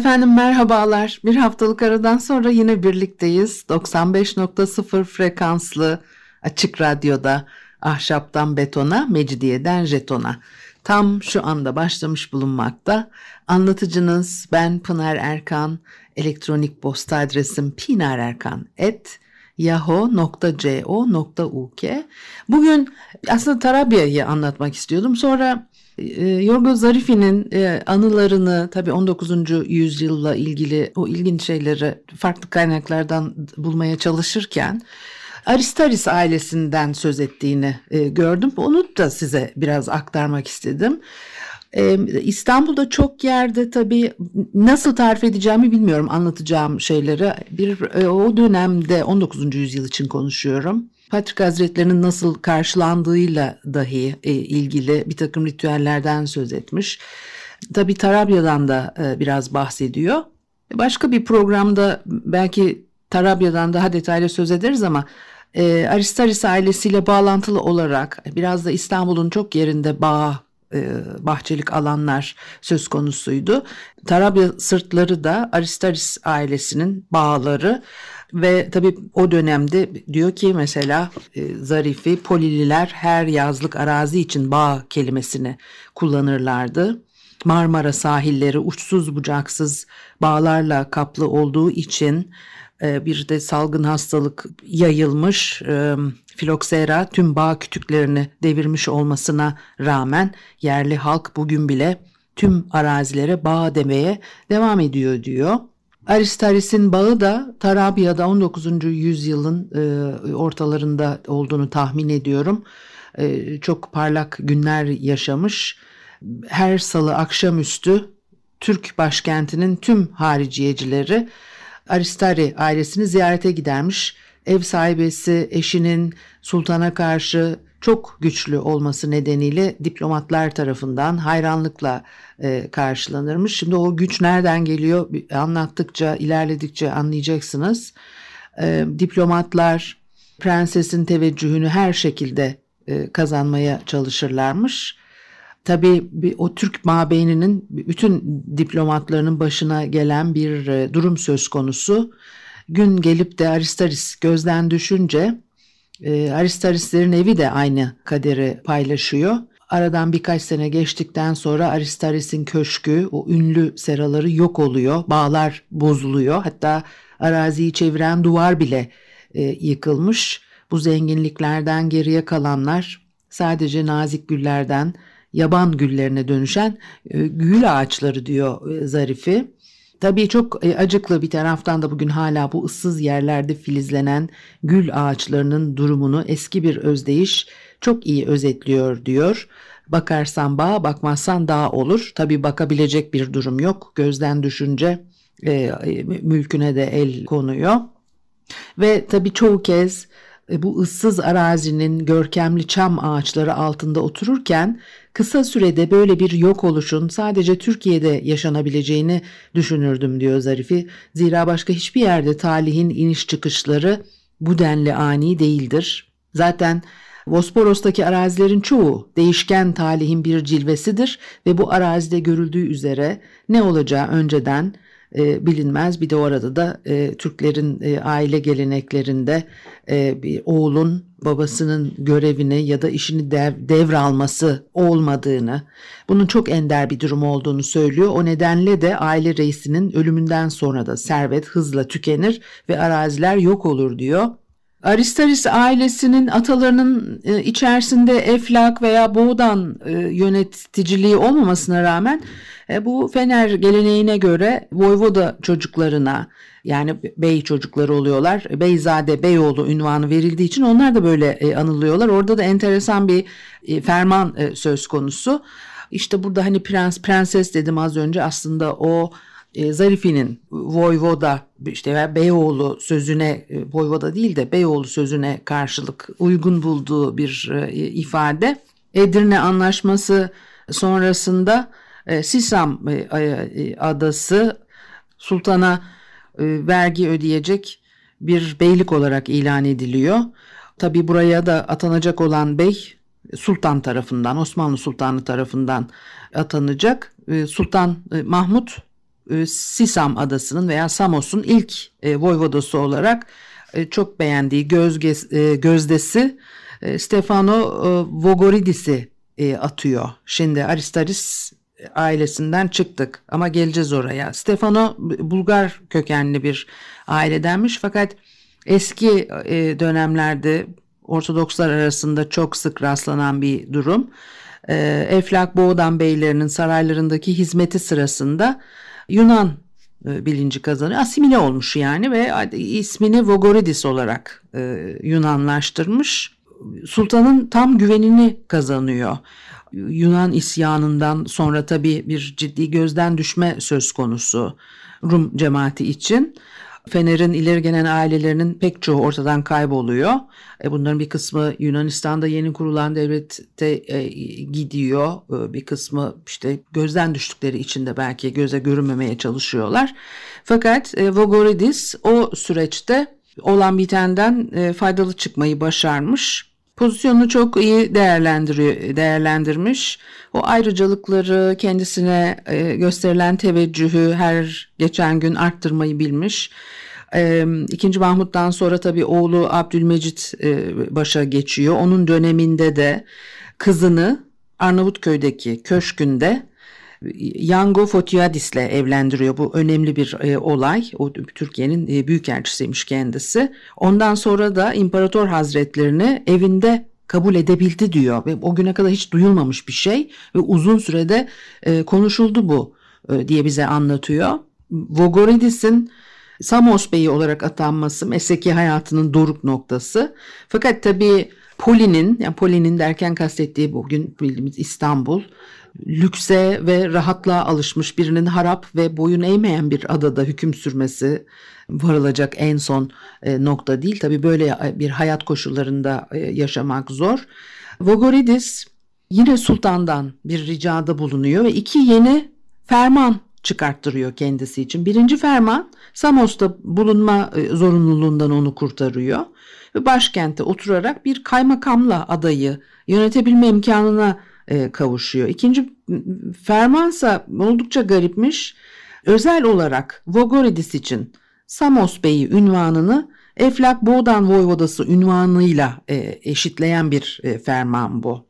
Efendim merhabalar. Bir haftalık aradan sonra yine birlikteyiz. 95.0 frekanslı açık radyoda ahşaptan betona, mecidiyeden jetona. Tam şu anda başlamış bulunmakta. Anlatıcınız ben Pınar Erkan. Elektronik posta adresim pinarerkan.yahoo.co.uk Bugün aslında Tarabya'yı anlatmak istiyordum. Sonra e, Yorgo Zarifi'nin e, anılarını tabii 19. yüzyılla ilgili o ilginç şeyleri farklı kaynaklardan bulmaya çalışırken Aristaris ailesinden söz ettiğini e, gördüm. Onu da size biraz aktarmak istedim. İstanbul'da çok yerde tabii nasıl tarif edeceğimi bilmiyorum anlatacağım şeyleri. Bir o dönemde 19. yüzyıl için konuşuyorum. Patrik Hazretlerinin nasıl karşılandığıyla dahi e, ilgili bir takım ritüellerden söz etmiş. Tabi Tarabya'dan da e, biraz bahsediyor. Başka bir programda belki Tarabya'dan daha detaylı söz ederiz ama e, Aristaris ailesiyle bağlantılı olarak biraz da İstanbul'un çok yerinde bağ e, bahçelik alanlar söz konusuydu. Tarabya sırtları da Aristaris ailesinin bağları ve tabii o dönemde diyor ki mesela e, Zarifi Polililer her yazlık arazi için bağ kelimesini kullanırlardı. Marmara sahilleri uçsuz bucaksız bağlarla kaplı olduğu için e, bir de salgın hastalık yayılmış e, filoksera tüm bağ kütüklerini devirmiş olmasına rağmen yerli halk bugün bile tüm arazilere bağ demeye devam ediyor diyor. Aristaris'in bağı da Tarabya'da 19. yüzyılın e, ortalarında olduğunu tahmin ediyorum. E, çok parlak günler yaşamış. Her salı akşamüstü Türk başkentinin tüm hariciyecileri Aristari ailesini ziyarete gidermiş. Ev sahibesi eşinin sultana karşı çok güçlü olması nedeniyle diplomatlar tarafından hayranlıkla e, karşılanırmış. Şimdi o güç nereden geliyor anlattıkça ilerledikçe anlayacaksınız. E, diplomatlar prensesin teveccühünü her şekilde e, kazanmaya çalışırlarmış. Tabii o Türk mabeyninin bütün diplomatlarının başına gelen bir e, durum söz konusu. Gün gelip de Aristaris gözden düşünce e, Aristarislerin evi de aynı kaderi paylaşıyor. Aradan birkaç sene geçtikten sonra Aristaris'in köşkü, o ünlü seraları yok oluyor. Bağlar bozuluyor. Hatta araziyi çeviren duvar bile e, yıkılmış. Bu zenginliklerden geriye kalanlar sadece nazik güllerden yaban güllerine dönüşen e, gül ağaçları diyor e, Zarifi. Tabii çok e, acıklı bir taraftan da bugün hala bu ıssız yerlerde filizlenen gül ağaçlarının durumunu eski bir özdeyiş çok iyi özetliyor diyor. Bakarsan bağ, bakmazsan dağ olur. Tabii bakabilecek bir durum yok. Gözden düşünce e, mülküne de el konuyor. Ve tabii çoğu kez e, bu ıssız arazinin görkemli çam ağaçları altında otururken kısa sürede böyle bir yok oluşun sadece Türkiye'de yaşanabileceğini düşünürdüm diyor Zarifi. Zira başka hiçbir yerde talihin iniş çıkışları bu denli ani değildir. Zaten Bosporos'taki arazilerin çoğu değişken talihin bir cilvesidir ve bu arazide görüldüğü üzere ne olacağı önceden e, bilinmez. Bir de orada da e, Türklerin e, aile geleneklerinde e, bir oğlun babasının görevini ya da işini dev, devralması olmadığını, bunun çok ender bir durum olduğunu söylüyor. O nedenle de aile reisinin ölümünden sonra da servet hızla tükenir ve araziler yok olur diyor. Aristaris ailesinin atalarının e, içerisinde Eflak veya Boğdan e, yöneticiliği olmamasına rağmen bu Fener geleneğine göre Voyvoda çocuklarına yani bey çocukları oluyorlar. Beyzade Beyoğlu ünvanı verildiği için onlar da böyle anılıyorlar. Orada da enteresan bir ferman söz konusu. İşte burada hani prens prenses dedim az önce aslında o e, Zarifi'nin Voyvoda işte veya Beyoğlu sözüne e, Voyvoda değil de Beyoğlu sözüne karşılık uygun bulduğu bir e, ifade. Edirne Anlaşması sonrasında e, Sisam e, e, adası sultana vergi ödeyecek bir beylik olarak ilan ediliyor. Tabi buraya da atanacak olan bey sultan tarafından Osmanlı Sultanı tarafından atanacak. Sultan Mahmut Sisam adasının veya Samos'un ilk e, voyvodası olarak çok beğendiği gözge, gözdesi Stefano e, Vogoridis'i atıyor. Şimdi Aristaris ailesinden çıktık ama geleceğiz oraya. Stefano Bulgar kökenli bir ailedenmiş fakat eski e, dönemlerde Ortodokslar arasında çok sık rastlanan bir durum. E, Eflak Boğdan beylerinin saraylarındaki hizmeti sırasında Yunan e, bilinci kazanıyor. Asimile olmuş yani ve ismini Vogoridis olarak e, Yunanlaştırmış. Sultanın tam güvenini kazanıyor. Yunan isyanından sonra tabii bir ciddi gözden düşme söz konusu Rum cemaati için. Fener'in ileri gelen ailelerinin pek çoğu ortadan kayboluyor. E bunların bir kısmı Yunanistan'da yeni kurulan devlette e, gidiyor. E, bir kısmı işte gözden düştükleri için de belki göze görünmemeye çalışıyorlar. Fakat e, Vogoridis o süreçte olan bitenden e, faydalı çıkmayı başarmış. Pozisyonunu çok iyi değerlendiriyor, değerlendirmiş. O ayrıcalıkları kendisine e, gösterilen teveccühü her geçen gün arttırmayı bilmiş. E, İkinci Mahmut'tan sonra tabii oğlu Abdülmecit e, başa geçiyor. Onun döneminde de kızını Arnavutköy'deki köşkünde Yango Fotiadis'le evlendiriyor. Bu önemli bir e, olay. O Türkiye'nin e, büyükelçisiymiş kendisi. Ondan sonra da İmparator Hazretlerini evinde kabul edebildi diyor. Ve o güne kadar hiç duyulmamış bir şey ve uzun sürede e, konuşuldu bu e, diye bize anlatıyor. Vogoridis'in Samos Bey'i olarak atanması mesleki hayatının doruk noktası. Fakat tabii Poli'nin, yani Poli'nin derken kastettiği bugün bildiğimiz İstanbul, lükse ve rahatlığa alışmış birinin harap ve boyun eğmeyen bir adada hüküm sürmesi varılacak en son e, nokta değil. Tabi böyle bir hayat koşullarında e, yaşamak zor. Vogoridis yine sultandan bir ricada bulunuyor ve iki yeni ferman çıkarttırıyor kendisi için. Birinci ferman Samos'ta bulunma e, zorunluluğundan onu kurtarıyor ve başkente oturarak bir kaymakamla adayı yönetebilme imkanına e, kavuşuyor. İkinci fermansa oldukça garipmiş. Özel olarak Vogoridis için Samos Bey'i ünvanını Eflak Boğdan Voyvodası ünvanıyla e, eşitleyen bir e, ferman bu.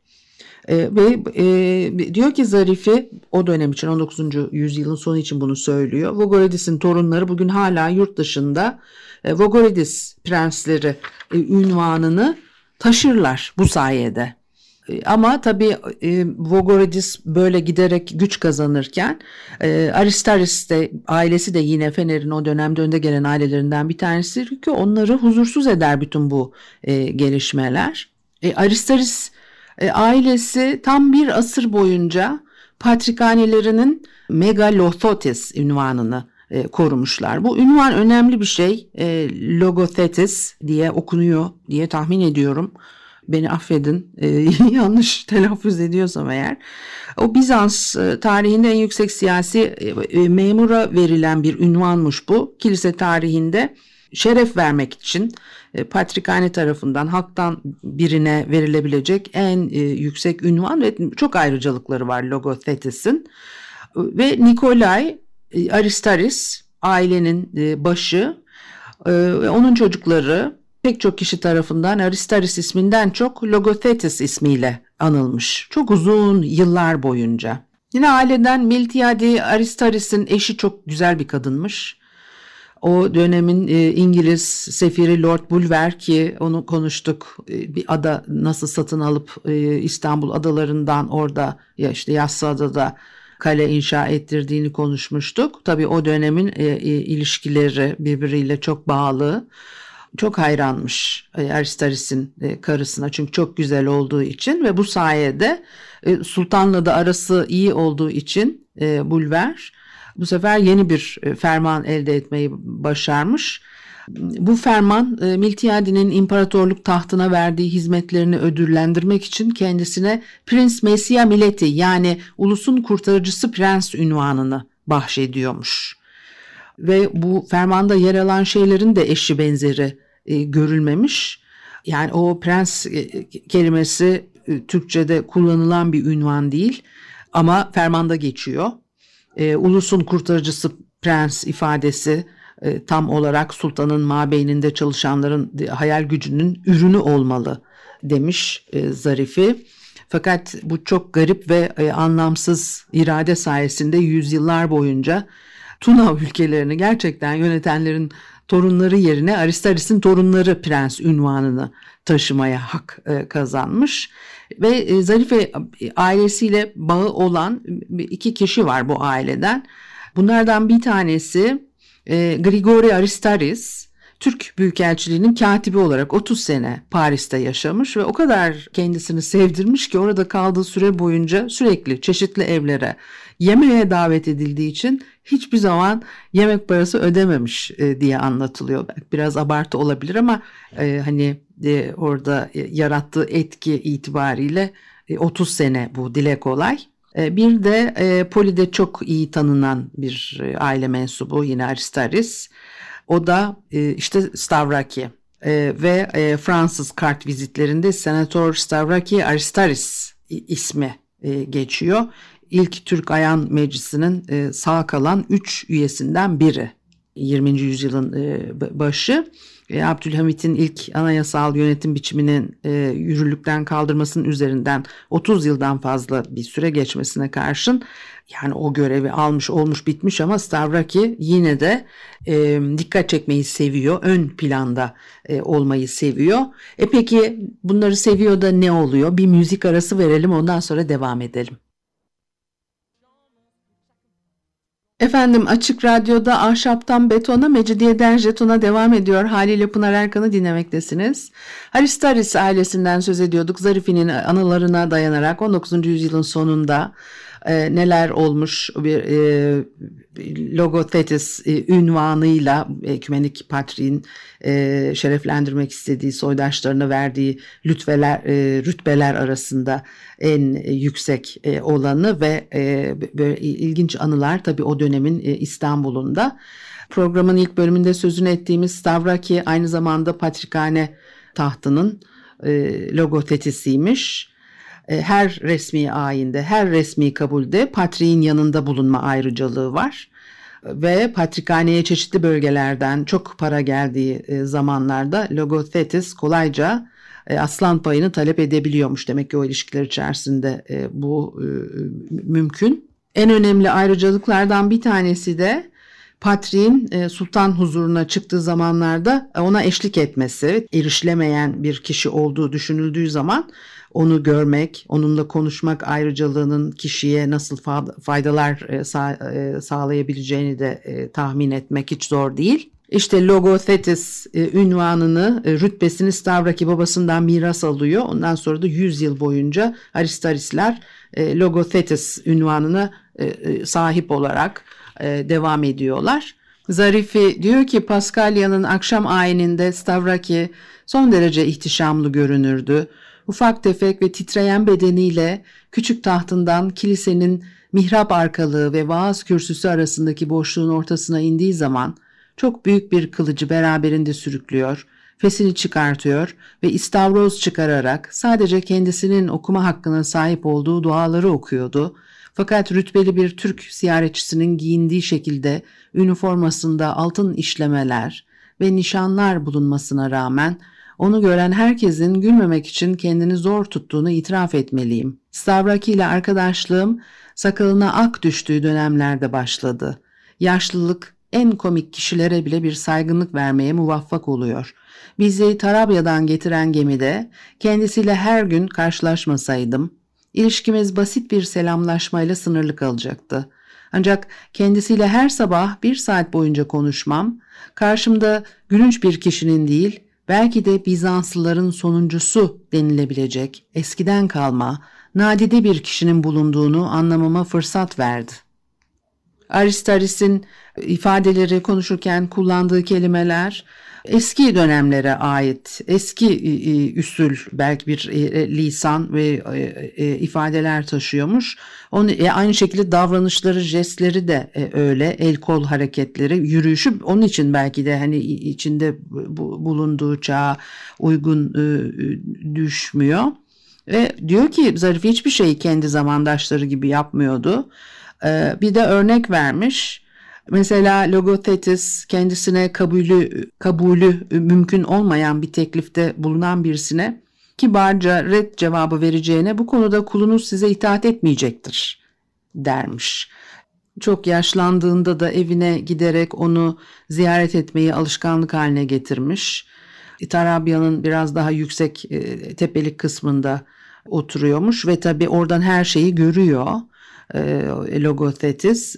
E, ve e, diyor ki Zarifi o dönem için 19. yüzyılın sonu için bunu söylüyor. Vogoridis'in torunları bugün hala yurt dışında e, Vogoridis prensleri e, ünvanını taşırlar bu sayede. E, ama tabii e, Vogoridis böyle giderek güç kazanırken e, Aristaris de ailesi de yine Fener'in o dönemde önde gelen ailelerinden bir tanesi ki onları huzursuz eder bütün bu e, gelişmeler. E, Aristaris e, ailesi tam bir asır boyunca patrikhanelerinin megalothotes ünvanını e, korumuşlar. Bu ünvan önemli bir şey. E, logothetis diye okunuyor diye tahmin ediyorum. Beni affedin e, yanlış telaffuz ediyorsam eğer. O Bizans e, tarihinde en yüksek siyasi e, e, memura verilen bir ünvanmış bu. Kilise tarihinde şeref vermek için e, patrikhane tarafından halktan birine verilebilecek en yüksek ünvan ve çok ayrıcalıkları var Logothetis'in. Ve Nikolay Aristaris ailenin başı onun çocukları pek çok kişi tarafından Aristaris isminden çok Logothetis ismiyle anılmış. Çok uzun yıllar boyunca. Yine aileden Miltiade Aristaris'in eşi çok güzel bir kadınmış. O dönemin İngiliz sefiri Lord Bulwer ki onu konuştuk bir ada nasıl satın alıp İstanbul adalarından orada ya işte Yassıada'da kale inşa ettirdiğini konuşmuştuk. Tabii o dönemin e, e, ilişkileri birbiriyle çok bağlı. Çok hayranmış e, Aristaris'in e, karısına çünkü çok güzel olduğu için ve bu sayede e, sultanla da arası iyi olduğu için Bulver bu sefer yeni bir ferman elde etmeyi başarmış. Bu ferman Miltiadi'nin imparatorluk tahtına verdiği hizmetlerini ödüllendirmek için kendisine Prens Messia Mileti yani ulusun kurtarıcısı prens ünvanını bahşediyormuş ve bu fermanda yer alan şeylerin de eşi benzeri e, görülmemiş. Yani o prens e, kelimesi e, Türkçe'de kullanılan bir ünvan değil ama fermanda geçiyor. E, ulusun kurtarıcısı prens ifadesi e, tam olarak sultanın mabeyninde çalışanların hayal gücünün ürünü olmalı demiş e, Zarifi. Fakat bu çok garip ve e, anlamsız irade sayesinde yüzyıllar boyunca Tuna ülkelerini gerçekten yönetenlerin torunları yerine Aristaris'in torunları prens ünvanını taşımaya hak e, kazanmış. Ve e, Zarife ailesiyle bağı olan iki kişi var bu aileden. Bunlardan bir tanesi e, Grigori Aristaris, Türk Büyükelçiliği'nin katibi olarak 30 sene Paris'te yaşamış ve o kadar kendisini sevdirmiş ki orada kaldığı süre boyunca sürekli çeşitli evlere yemeğe davet edildiği için hiçbir zaman yemek parası ödememiş e, diye anlatılıyor. Biraz abartı olabilir ama e, hani e, orada yarattığı etki itibariyle 30 sene bu dile kolay. Bir de Poli'de çok iyi tanınan bir aile mensubu yine Aristaris. O da işte Stavraki ve Fransız kart vizitlerinde Senatör Stavraki Aristaris ismi geçiyor ilk Türk Ayan Meclisi'nin e, sağ kalan 3 üyesinden biri. 20. yüzyılın e, başı e, Abdülhamit'in ilk anayasal yönetim biçiminin e, yürürlükten kaldırmasının üzerinden 30 yıldan fazla bir süre geçmesine karşın yani o görevi almış olmuş bitmiş ama Stavraki yine de e, dikkat çekmeyi seviyor. Ön planda e, olmayı seviyor. E peki bunları seviyor da ne oluyor? Bir müzik arası verelim ondan sonra devam edelim. Efendim Açık Radyo'da Ahşaptan Betona, Mecidiyeden Jeton'a devam ediyor. Haliyle Pınar Erkan'ı dinlemektesiniz. Aristaris ailesinden söz ediyorduk. Zarifi'nin anılarına dayanarak 19. yüzyılın sonunda e, neler olmuş bir e, Logothetis e, ünvanıyla Ekümenik Patriğin e, şereflendirmek istediği soydaşlarına verdiği lütfeler, e, rütbeler arasında en yüksek e, olanı ve e, böyle ilginç anılar tabii o dönemin e, İstanbul'unda. Programın ilk bölümünde sözünü ettiğimiz Stavraki aynı zamanda Patrikhane tahtının e, logotetisiymiş. E, her resmi ayinde, her resmi kabulde patriğin yanında bulunma ayrıcalığı var. Ve patrikhaneye çeşitli bölgelerden çok para geldiği e, zamanlarda logothetis kolayca e, aslan payını talep edebiliyormuş. Demek ki o ilişkiler içerisinde bu mümkün. En önemli ayrıcalıklardan bir tanesi de Patriğin sultan huzuruna çıktığı zamanlarda ona eşlik etmesi, erişilemeyen bir kişi olduğu düşünüldüğü zaman onu görmek, onunla konuşmak ayrıcalığının kişiye nasıl faydalar e, e, sağlayabileceğini de e, tahmin etmek hiç zor değil. İşte Logothetis ünvanını, rütbesini Stavraki babasından miras alıyor. Ondan sonra da 100 yıl boyunca Aristarisler Logothetis ünvanına sahip olarak devam ediyorlar. Zarifi diyor ki Paskalya'nın akşam ayininde Stavraki son derece ihtişamlı görünürdü. Ufak tefek ve titreyen bedeniyle küçük tahtından kilisenin mihrap arkalığı ve vaaz kürsüsü arasındaki boşluğun ortasına indiği zaman çok büyük bir kılıcı beraberinde sürüklüyor, fesini çıkartıyor ve istavroz çıkararak sadece kendisinin okuma hakkına sahip olduğu duaları okuyordu. Fakat rütbeli bir Türk ziyaretçisinin giyindiği şekilde üniformasında altın işlemeler ve nişanlar bulunmasına rağmen onu gören herkesin gülmemek için kendini zor tuttuğunu itiraf etmeliyim. Stavraki ile arkadaşlığım sakalına ak düştüğü dönemlerde başladı. Yaşlılık en komik kişilere bile bir saygınlık vermeye muvaffak oluyor. Bizi Tarabya'dan getiren gemide kendisiyle her gün karşılaşmasaydım, ilişkimiz basit bir selamlaşmayla sınırlı kalacaktı. Ancak kendisiyle her sabah bir saat boyunca konuşmam, karşımda gülünç bir kişinin değil, belki de Bizanslıların sonuncusu denilebilecek eskiden kalma, nadide bir kişinin bulunduğunu anlamama fırsat verdi. Aristaris'in ifadeleri konuşurken kullandığı kelimeler eski dönemlere ait eski üsül belki bir lisan ve ifadeler taşıyormuş. Onu, aynı şekilde davranışları, jestleri de öyle. El kol hareketleri, yürüyüşü onun için belki de hani içinde bulunduğu çağa uygun düşmüyor. Ve diyor ki Zarif hiçbir şeyi kendi zamandaşları gibi yapmıyordu. Bir de örnek vermiş. Mesela Logothetis kendisine kabulü, kabulü mümkün olmayan bir teklifte bulunan birisine kibarca red cevabı vereceğine bu konuda kulunuz size itaat etmeyecektir dermiş. Çok yaşlandığında da evine giderek onu ziyaret etmeyi alışkanlık haline getirmiş. Tarabya'nın biraz daha yüksek e, tepelik kısmında oturuyormuş ve tabi oradan her şeyi görüyor e, Logothetis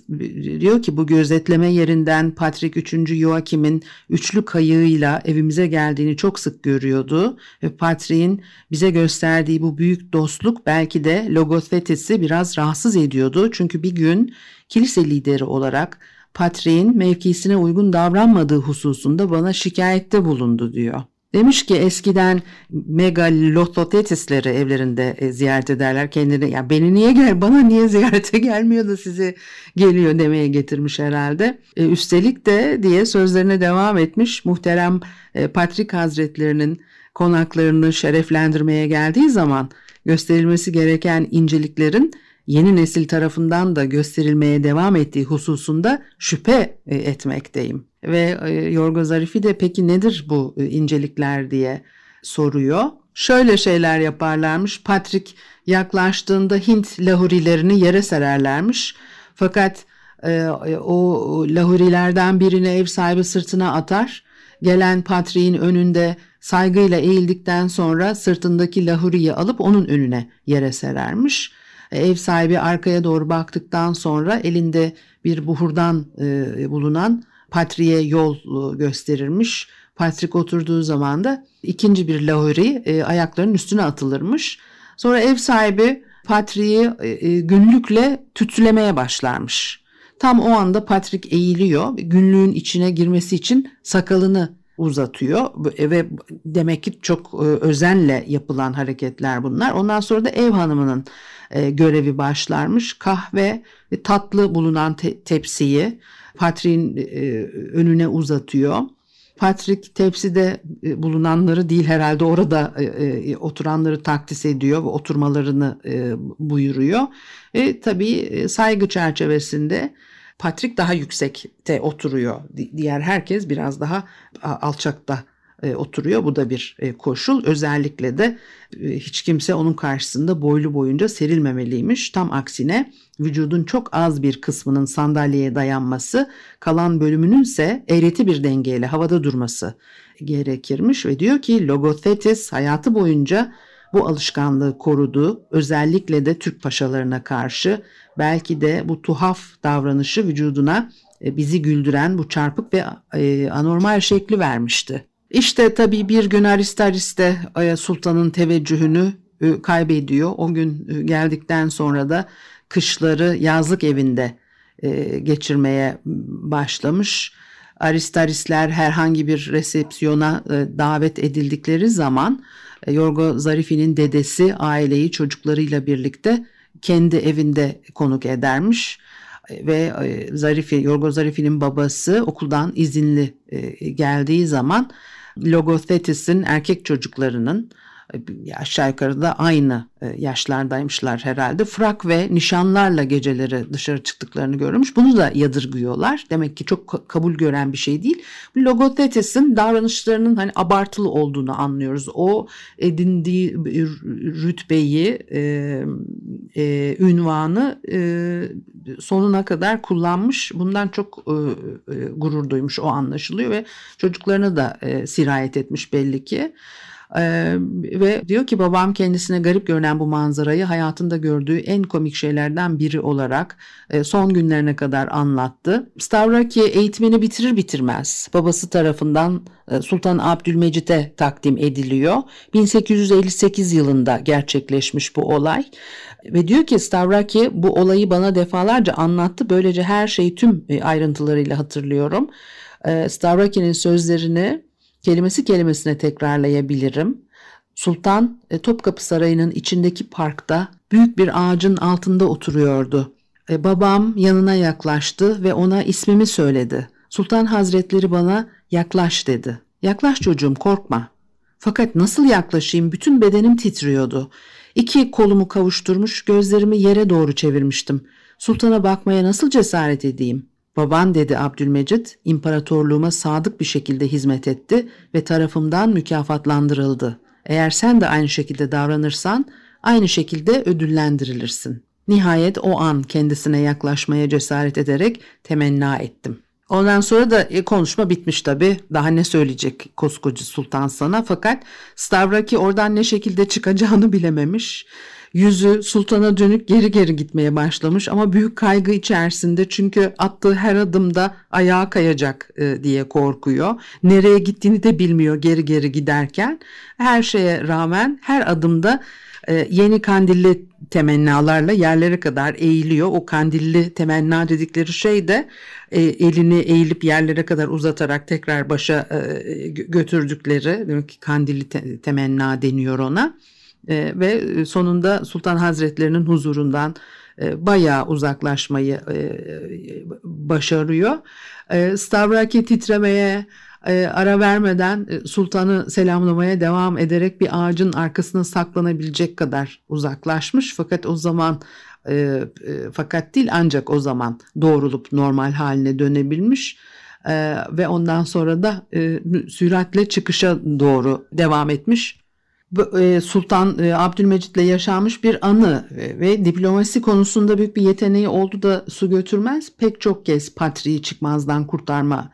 diyor ki bu gözetleme yerinden Patrick 3. Joachim'in üçlü kayığıyla evimize geldiğini çok sık görüyordu ve Patrick'in bize gösterdiği bu büyük dostluk belki de Logothetis'i biraz rahatsız ediyordu. Çünkü bir gün kilise lideri olarak Patrick'in mevkisine uygun davranmadığı hususunda bana şikayette bulundu diyor. Demiş ki eskiden megalothotetisleri evlerinde e, ziyaret ederler kendini. Ya beni niye gel bana niye ziyarete gelmiyor da sizi geliyor demeye getirmiş herhalde. E, üstelik de diye sözlerine devam etmiş. Muhterem e, Patrik Hazretlerinin konaklarını şereflendirmeye geldiği zaman gösterilmesi gereken inceliklerin yeni nesil tarafından da gösterilmeye devam ettiği hususunda şüphe e, etmekteyim. Ve e, Yorgo Zarifi de peki nedir bu e, incelikler diye soruyor. Şöyle şeyler yaparlarmış. Patrick yaklaştığında Hint lahurilerini yere sererlermiş. Fakat o lahurilerden birini ev sahibi sırtına atar. Gelen Patrick'in önünde saygıyla eğildikten sonra sırtındaki lahuriyi alıp onun önüne yere serermiş. Ev sahibi arkaya doğru baktıktan sonra elinde bir buhurdan e, bulunan Patri'ye yol e, gösterirmiş. Patrick oturduğu zaman da ikinci bir lahori e, ayaklarının üstüne atılırmış. Sonra ev sahibi Patrick'i e, günlükle tütsülemeye başlarmış. Tam o anda Patrick eğiliyor. Günlüğün içine girmesi için sakalını uzatıyor ve demek ki çok özenle yapılan hareketler bunlar. Ondan sonra da ev hanımının e, görevi başlarmış. Kahve ve tatlı bulunan te- tepsiyi Patrick'in e, önüne uzatıyor. Patrick tepside e, bulunanları değil herhalde orada e, e, oturanları takdis ediyor ve oturmalarını e, buyuruyor. E, tabii e, saygı çerçevesinde Patrick daha yüksekte oturuyor. Diğer herkes biraz daha alçakta e, oturuyor. Bu da bir e, koşul. Özellikle de e, hiç kimse onun karşısında boylu boyunca serilmemeliymiş. Tam aksine vücudun çok az bir kısmının sandalyeye dayanması, kalan bölümünün ise eğreti bir dengeyle havada durması gerekirmiş ve diyor ki Logothetis hayatı boyunca bu alışkanlığı korudu. Özellikle de Türk paşalarına karşı belki de bu tuhaf davranışı vücuduna bizi güldüren bu çarpık ve anormal şekli vermişti. İşte tabii bir gün Aristaris de Sultan'ın teveccühünü e, kaybediyor. O gün e, geldikten sonra da kışları yazlık evinde e, geçirmeye başlamış. Aristarisler herhangi bir resepsiyona davet edildikleri zaman Yorgo Zarifi'nin dedesi aileyi çocuklarıyla birlikte kendi evinde konuk edermiş ve Zarifi, Yorgo Zarifi'nin babası okuldan izinli geldiği zaman Logothetis'in erkek çocuklarının aşağı yukarı da aynı e, yaşlardaymışlar herhalde. Frak ve nişanlarla geceleri dışarı çıktıklarını görmüş. Bunu da yadırgıyorlar. Demek ki çok kabul gören bir şey değil. Logothetis'in davranışlarının hani abartılı olduğunu anlıyoruz. O edindiği rütbeyi, e, e, ünvanı e, sonuna kadar kullanmış. Bundan çok e, e, gurur duymuş o anlaşılıyor ve çocuklarına da e, sirayet etmiş belli ki. Ee, ve diyor ki babam kendisine garip görünen bu manzarayı hayatında gördüğü en komik şeylerden biri olarak e, son günlerine kadar anlattı. Stavraki eğitimini bitirir bitirmez babası tarafından e, Sultan Abdülmecit'e takdim ediliyor. 1858 yılında gerçekleşmiş bu olay. Ve diyor ki Stavraki bu olayı bana defalarca anlattı. Böylece her şeyi tüm ayrıntılarıyla hatırlıyorum. Stavraki'nin sözlerini kelimesi kelimesine tekrarlayabilirim. Sultan e, Topkapı Sarayı'nın içindeki parkta büyük bir ağacın altında oturuyordu. E, babam yanına yaklaştı ve ona ismimi söyledi. Sultan Hazretleri bana yaklaş dedi. Yaklaş çocuğum korkma. Fakat nasıl yaklaşayım bütün bedenim titriyordu. İki kolumu kavuşturmuş gözlerimi yere doğru çevirmiştim. Sultana bakmaya nasıl cesaret edeyim? Baban dedi Abdülmecit, imparatorluğuma sadık bir şekilde hizmet etti ve tarafımdan mükafatlandırıldı. Eğer sen de aynı şekilde davranırsan aynı şekilde ödüllendirilirsin. Nihayet o an kendisine yaklaşmaya cesaret ederek temenna ettim. Ondan sonra da e, konuşma bitmiş tabi. Daha ne söyleyecek koskoca sultan sana fakat Stavraki oradan ne şekilde çıkacağını bilememiş. Yüzü sultana dönük geri geri gitmeye başlamış ama büyük kaygı içerisinde çünkü attığı her adımda ayağa kayacak e, diye korkuyor. Nereye gittiğini de bilmiyor geri geri giderken. Her şeye rağmen her adımda e, yeni kandilli temennalarla yerlere kadar eğiliyor. O kandilli temenna dedikleri şey de e, elini eğilip yerlere kadar uzatarak tekrar başa e, götürdükleri demek ki kandilli te, temenna deniyor ona. E, ve sonunda Sultan Hazretlerinin huzurundan e, bayağı uzaklaşmayı e, başarıyor. E, Stavraki titremeye e, ara vermeden e, sultanı selamlamaya devam ederek bir ağacın arkasına saklanabilecek kadar uzaklaşmış. Fakat o zaman e, e, fakat değil ancak o zaman doğrulup normal haline dönebilmiş. E, ve ondan sonra da e, süratle çıkışa doğru devam etmiş. E, Sultan e, Abdülmecit ile yaşanmış bir anı ve diplomasi konusunda büyük bir yeteneği oldu da su götürmez. Pek çok kez patriği çıkmazdan kurtarma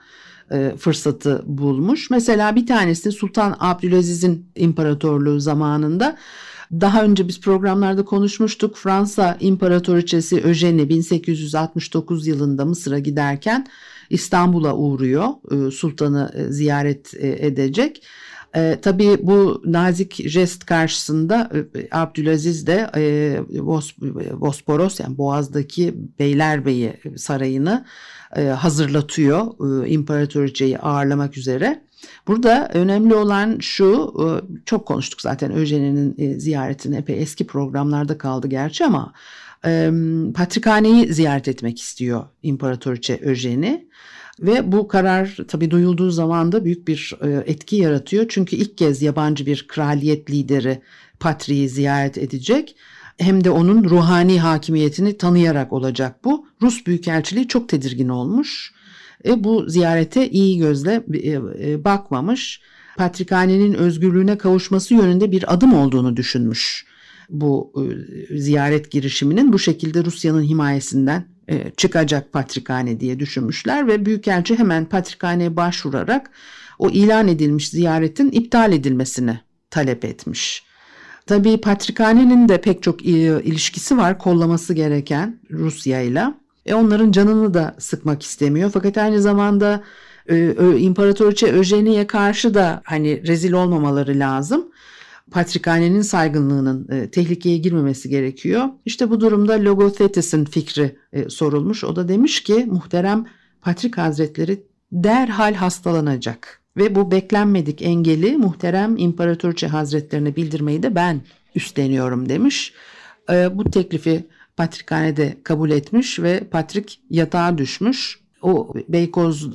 e, fırsatı bulmuş. Mesela bir tanesi Sultan Abdülaziz'in imparatorluğu zamanında daha önce biz programlarda konuşmuştuk. Fransa İmparatoriçesi Eugenie 1869 yılında Mısır'a giderken İstanbul'a uğruyor. Sultanı ziyaret edecek. E, tabii bu nazik jest karşısında e, Abdülaziz de e, Bosporos yani Boğaz'daki Beylerbeyi Sarayı'nı e, hazırlatıyor e, imparatoriçeyi ağırlamak üzere. Burada önemli olan şu, e, çok konuştuk zaten Öjen'in e, ziyaretini epey eski programlarda kaldı gerçi ama Patrikhane'yi ziyaret etmek istiyor İmparatoriçe Öjen'i. Ve bu karar tabii duyulduğu zaman da büyük bir etki yaratıyor. Çünkü ilk kez yabancı bir kraliyet lideri Patri'yi ziyaret edecek hem de onun ruhani hakimiyetini tanıyarak olacak bu. Rus Büyükelçiliği çok tedirgin olmuş. E, bu ziyarete iyi gözle e, e, bakmamış. Patrikhanenin özgürlüğüne kavuşması yönünde bir adım olduğunu düşünmüş. Bu e, ziyaret girişiminin bu şekilde Rusya'nın himayesinden e, çıkacak Patrikhane diye düşünmüşler ve Büyükelçi hemen Patrikhane'ye başvurarak o ilan edilmiş ziyaretin iptal edilmesini talep etmiş. Tabii Patrikhane'nin de pek çok ilişkisi var kollaması gereken Rusya ile. E onların canını da sıkmak istemiyor. Fakat aynı zamanda e, İmparatoriçe Öjeni'ye karşı da hani rezil olmamaları lazım. Patrikhane'nin saygınlığının e, tehlikeye girmemesi gerekiyor. İşte bu durumda Logothetis'in fikri e, sorulmuş. O da demiş ki muhterem Patrik Hazretleri derhal hastalanacak. Ve bu beklenmedik engeli muhterem İmparatorçe Hazretlerine bildirmeyi de ben üstleniyorum demiş. E, bu teklifi Patrikhane'de kabul etmiş ve Patrik yatağa düşmüş. O Beykoz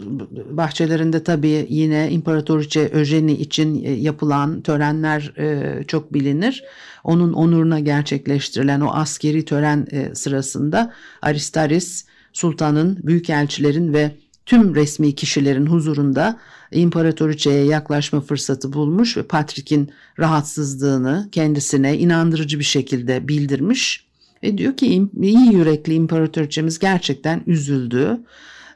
bahçelerinde tabii yine İmparatoriçe Öjeni için e, yapılan törenler e, çok bilinir. Onun onuruna gerçekleştirilen o askeri tören e, sırasında Aristaris sultanın, büyükelçilerin ve tüm resmi kişilerin huzurunda imparatoriçeye yaklaşma fırsatı bulmuş ve Patrick'in rahatsızlığını kendisine inandırıcı bir şekilde bildirmiş Ve diyor ki iyi yürekli imparatoriçemiz gerçekten üzüldü.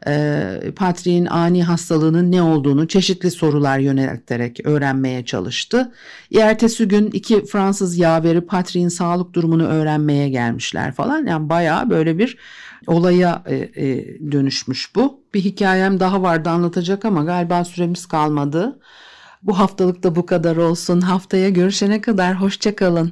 E, Patrick'in ani hastalığının ne olduğunu çeşitli sorular yönelterek öğrenmeye çalıştı. Ertesi gün iki Fransız yaveri Patrick'in sağlık durumunu öğrenmeye gelmişler falan. Yani bayağı böyle bir olaya e, e, dönüşmüş bu. Bir hikayem daha vardı anlatacak ama galiba süremiz kalmadı. Bu haftalık da bu kadar olsun. Haftaya görüşene kadar hoşçakalın.